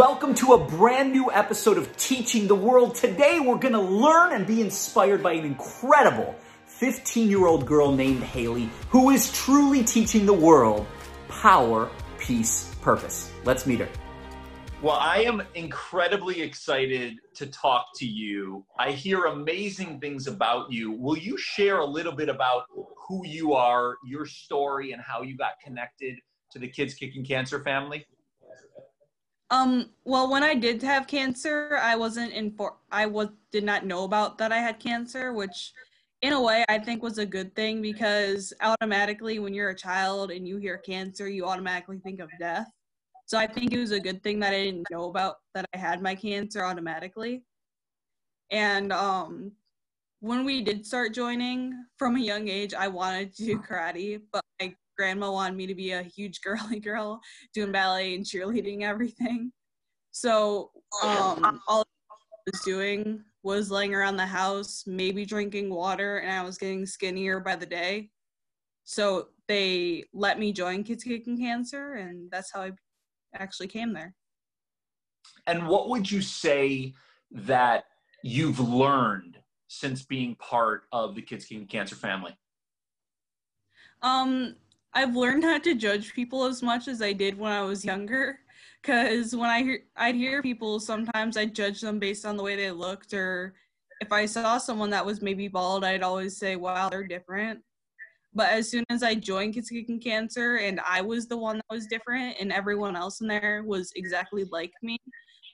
Welcome to a brand new episode of Teaching the World. Today we're going to learn and be inspired by an incredible 15 year old girl named Haley who is truly teaching the world power, peace, purpose. Let's meet her. Well, I am incredibly excited to talk to you. I hear amazing things about you. Will you share a little bit about who you are, your story, and how you got connected to the Kids Kicking Cancer family? Um, well, when I did have cancer, I wasn't in for I was did not know about that I had cancer, which in a way I think was a good thing because automatically when you're a child and you hear cancer, you automatically think of death. So I think it was a good thing that I didn't know about that I had my cancer automatically. And um when we did start joining from a young age, I wanted to do karate, but my grandma wanted me to be a huge girly girl doing ballet and cheerleading everything. So um, all I was doing was laying around the house maybe drinking water and i was getting skinnier by the day. So they let me join kids kicking cancer and that's how i actually came there. And what would you say that you've learned since being part of the kids kicking cancer family? Um I've learned not to judge people as much as I did when I was younger. Cause when I hear I'd hear people, sometimes I'd judge them based on the way they looked, or if I saw someone that was maybe bald, I'd always say, "Wow, they're different." But as soon as I joined Kids Kicking Cancer, and I was the one that was different, and everyone else in there was exactly like me,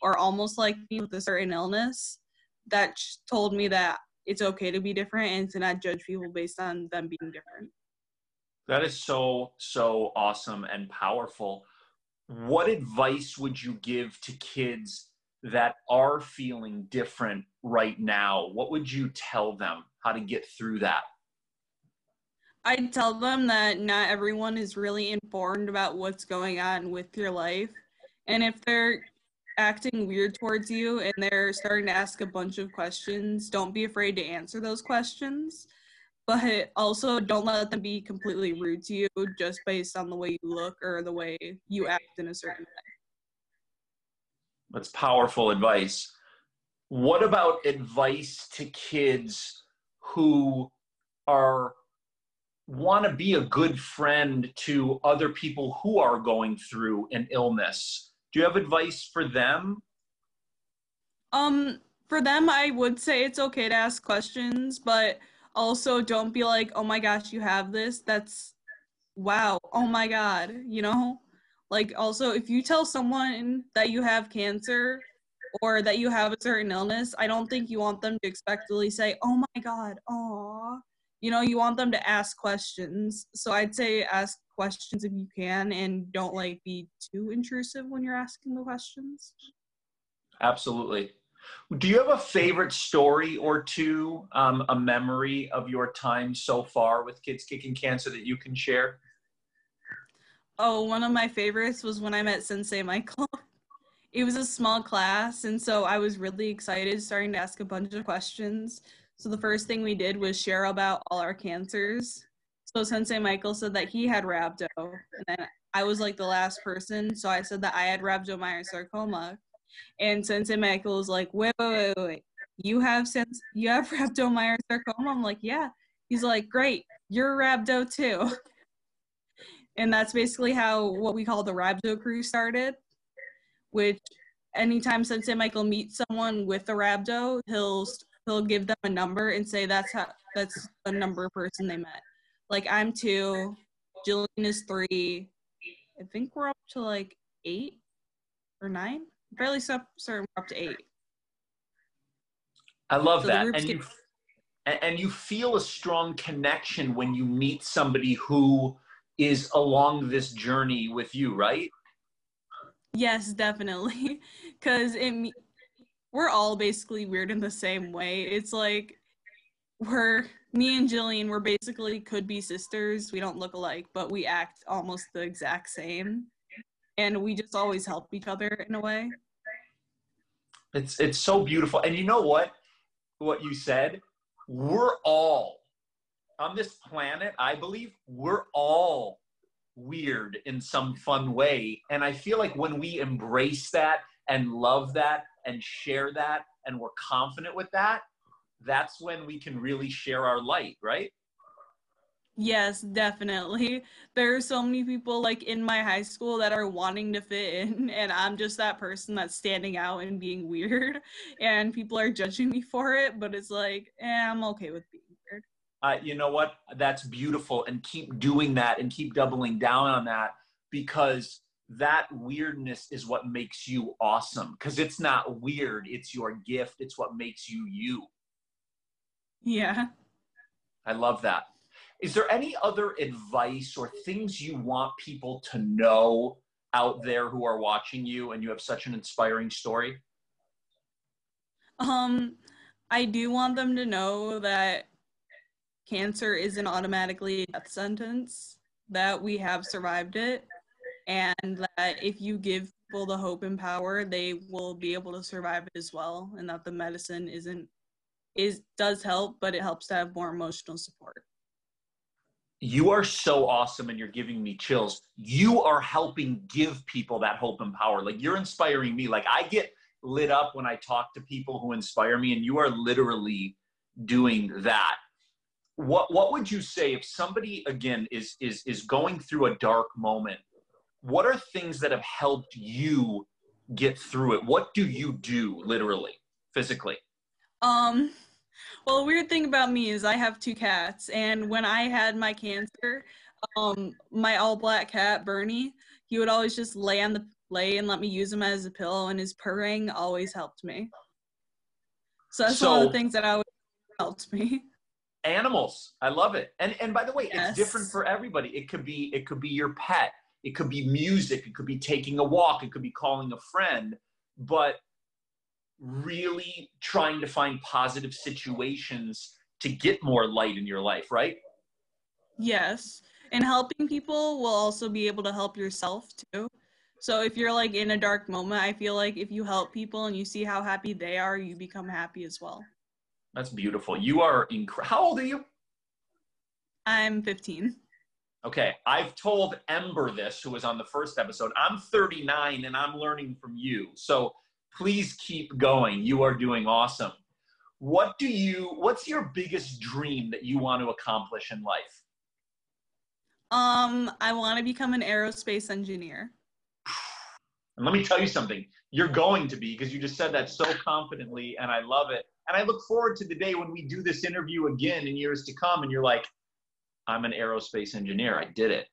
or almost like me with a certain illness, that told me that it's okay to be different and to not judge people based on them being different. That is so, so awesome and powerful. What advice would you give to kids that are feeling different right now? What would you tell them how to get through that? I'd tell them that not everyone is really informed about what's going on with your life. And if they're acting weird towards you and they're starting to ask a bunch of questions, don't be afraid to answer those questions but also don't let them be completely rude to you just based on the way you look or the way you act in a certain way. That's powerful advice. What about advice to kids who are want to be a good friend to other people who are going through an illness? Do you have advice for them? Um for them I would say it's okay to ask questions, but also don't be like oh my gosh you have this. That's wow oh my god you know? Like also if you tell someone that you have cancer or that you have a certain illness i don't think you want them to expectantly say oh my god oh you know you want them to ask questions. So i'd say ask questions if you can and don't like be too intrusive when you're asking the questions. Absolutely do you have a favorite story or two, um, a memory of your time so far with Kids Kicking Cancer that you can share? Oh, one of my favorites was when I met Sensei Michael. it was a small class, and so I was really excited, starting to ask a bunch of questions. So the first thing we did was share about all our cancers. So Sensei Michael said that he had rhabdo, and then I was like the last person, so I said that I had rhabdomyosarcoma. And Sensei Michael was like, wait, wait, wait, wait. You have sense you have rhabdomyosarcoma? I'm like, yeah. He's like, great, you're rhabdo too. and that's basically how what we call the rhabdo crew started, which anytime Sensei Michael meets someone with a rhabdo, he'll he'll give them a number and say that's how that's the number of person they met. Like I'm two, Jillian is three. I think we're up to like eight or nine fairly certain we're up to eight. I love so that, and you and you feel a strong connection when you meet somebody who is along this journey with you, right? Yes, definitely, because it we're all basically weird in the same way. It's like we're me and Jillian, we're basically could be sisters. We don't look alike, but we act almost the exact same. And we just always help each other in a way. It's it's so beautiful. And you know what? What you said, we're all on this planet, I believe we're all weird in some fun way. And I feel like when we embrace that and love that and share that and we're confident with that, that's when we can really share our light, right? Yes, definitely. There are so many people like in my high school that are wanting to fit in, and I'm just that person that's standing out and being weird, and people are judging me for it. But it's like, eh, I'm okay with being weird. Uh, you know what? That's beautiful, and keep doing that, and keep doubling down on that because that weirdness is what makes you awesome. Because it's not weird; it's your gift. It's what makes you you. Yeah. I love that. Is there any other advice or things you want people to know out there who are watching you and you have such an inspiring story? Um, I do want them to know that cancer isn't automatically a death sentence, that we have survived it, and that if you give people the hope and power, they will be able to survive it as well, and that the medicine isn't is does help, but it helps to have more emotional support you are so awesome and you're giving me chills. You are helping give people that hope and power. Like you're inspiring me. Like I get lit up when I talk to people who inspire me, and you are literally doing that. What what would you say if somebody again is is is going through a dark moment? What are things that have helped you get through it? What do you do literally, physically? Um well, weird thing about me is I have two cats, and when I had my cancer, um, my all black cat Bernie, he would always just lay on the lay and let me use him as a pillow, and his purring always helped me. So that's so, one of the things that always helped me. Animals, I love it. And and by the way, yes. it's different for everybody. It could be it could be your pet, it could be music, it could be taking a walk, it could be calling a friend, but really trying to find positive situations to get more light in your life, right? Yes. And helping people will also be able to help yourself too. So if you're like in a dark moment, I feel like if you help people and you see how happy they are, you become happy as well. That's beautiful. You are incredible. How old are you? I'm 15. Okay, I've told Ember this, who was on the first episode. I'm 39 and I'm learning from you. So please keep going. You are doing awesome. What do you, what's your biggest dream that you want to accomplish in life? Um, I want to become an aerospace engineer. And let me tell you something. You're going to be because you just said that so confidently, and I love it. And I look forward to the day when we do this interview again in years to come, and you're like, I'm an aerospace engineer. I did it.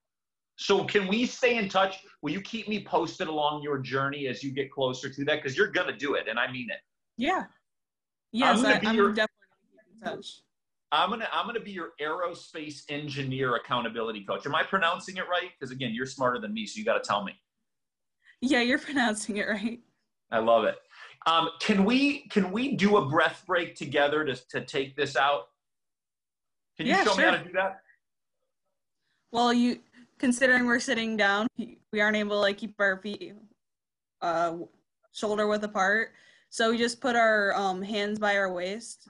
So can we stay in touch? Will you keep me posted along your journey as you get closer to that? Because you're gonna do it, and I mean it. Yeah. Yes, I'm, I, am your, definitely gonna keep in touch. I'm gonna I'm gonna be your aerospace engineer accountability coach. Am I pronouncing it right? Because again, you're smarter than me, so you got to tell me. Yeah, you're pronouncing it right. I love it. Um, can we can we do a breath break together to to take this out? Can you yeah, show sure. me how to do that? Well, you considering we're sitting down, we aren't able to like keep our feet uh, shoulder width apart. So we just put our um, hands by our waist,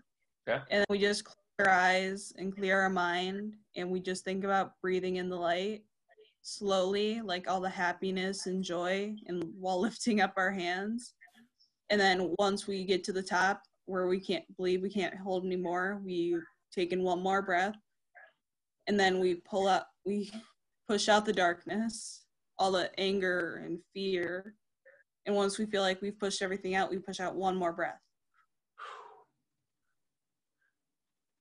okay. and we just close our eyes and clear our mind, and we just think about breathing in the light slowly, like all the happiness and joy, and while lifting up our hands. And then once we get to the top where we can't believe we can't hold anymore, we take in one more breath, and then we pull up. We push out the darkness, all the anger and fear. And once we feel like we've pushed everything out, we push out one more breath.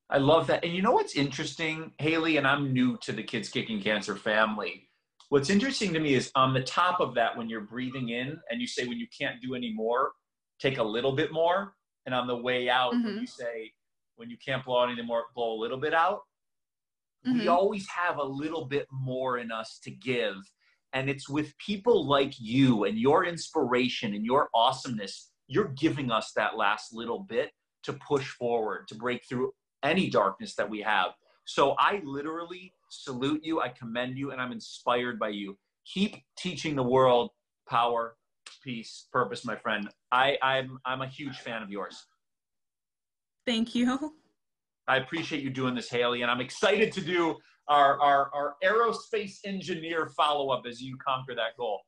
I love that. And you know what's interesting, Haley, and I'm new to the Kids Kicking Cancer family. What's interesting to me is on the top of that, when you're breathing in and you say, when you can't do any more, take a little bit more. And on the way out, mm-hmm. when you say, when you can't blow out anymore, blow a little bit out. Mm-hmm. We always have a little bit more in us to give. And it's with people like you and your inspiration and your awesomeness, you're giving us that last little bit to push forward, to break through any darkness that we have. So I literally salute you, I commend you, and I'm inspired by you. Keep teaching the world power, peace, purpose, my friend. I, I'm I'm a huge fan of yours. Thank you. I appreciate you doing this, Haley, and I'm excited to do our, our, our aerospace engineer follow up as you conquer that goal.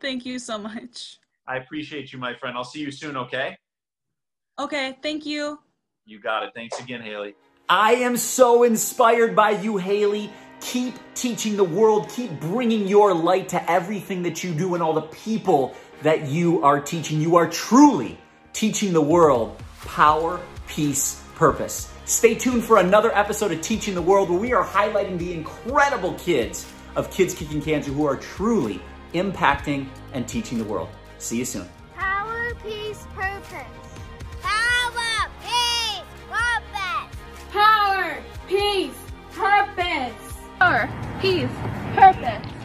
Thank you so much. I appreciate you, my friend. I'll see you soon, okay? Okay, thank you. You got it. Thanks again, Haley. I am so inspired by you, Haley. Keep teaching the world. Keep bringing your light to everything that you do and all the people that you are teaching. You are truly teaching the world power, peace, purpose. Stay tuned for another episode of Teaching the World where we are highlighting the incredible kids of Kids Kicking Cancer who are truly impacting and teaching the world. See you soon. Power, peace, purpose. Power, peace, purpose. Power, peace, purpose. Power, peace, purpose.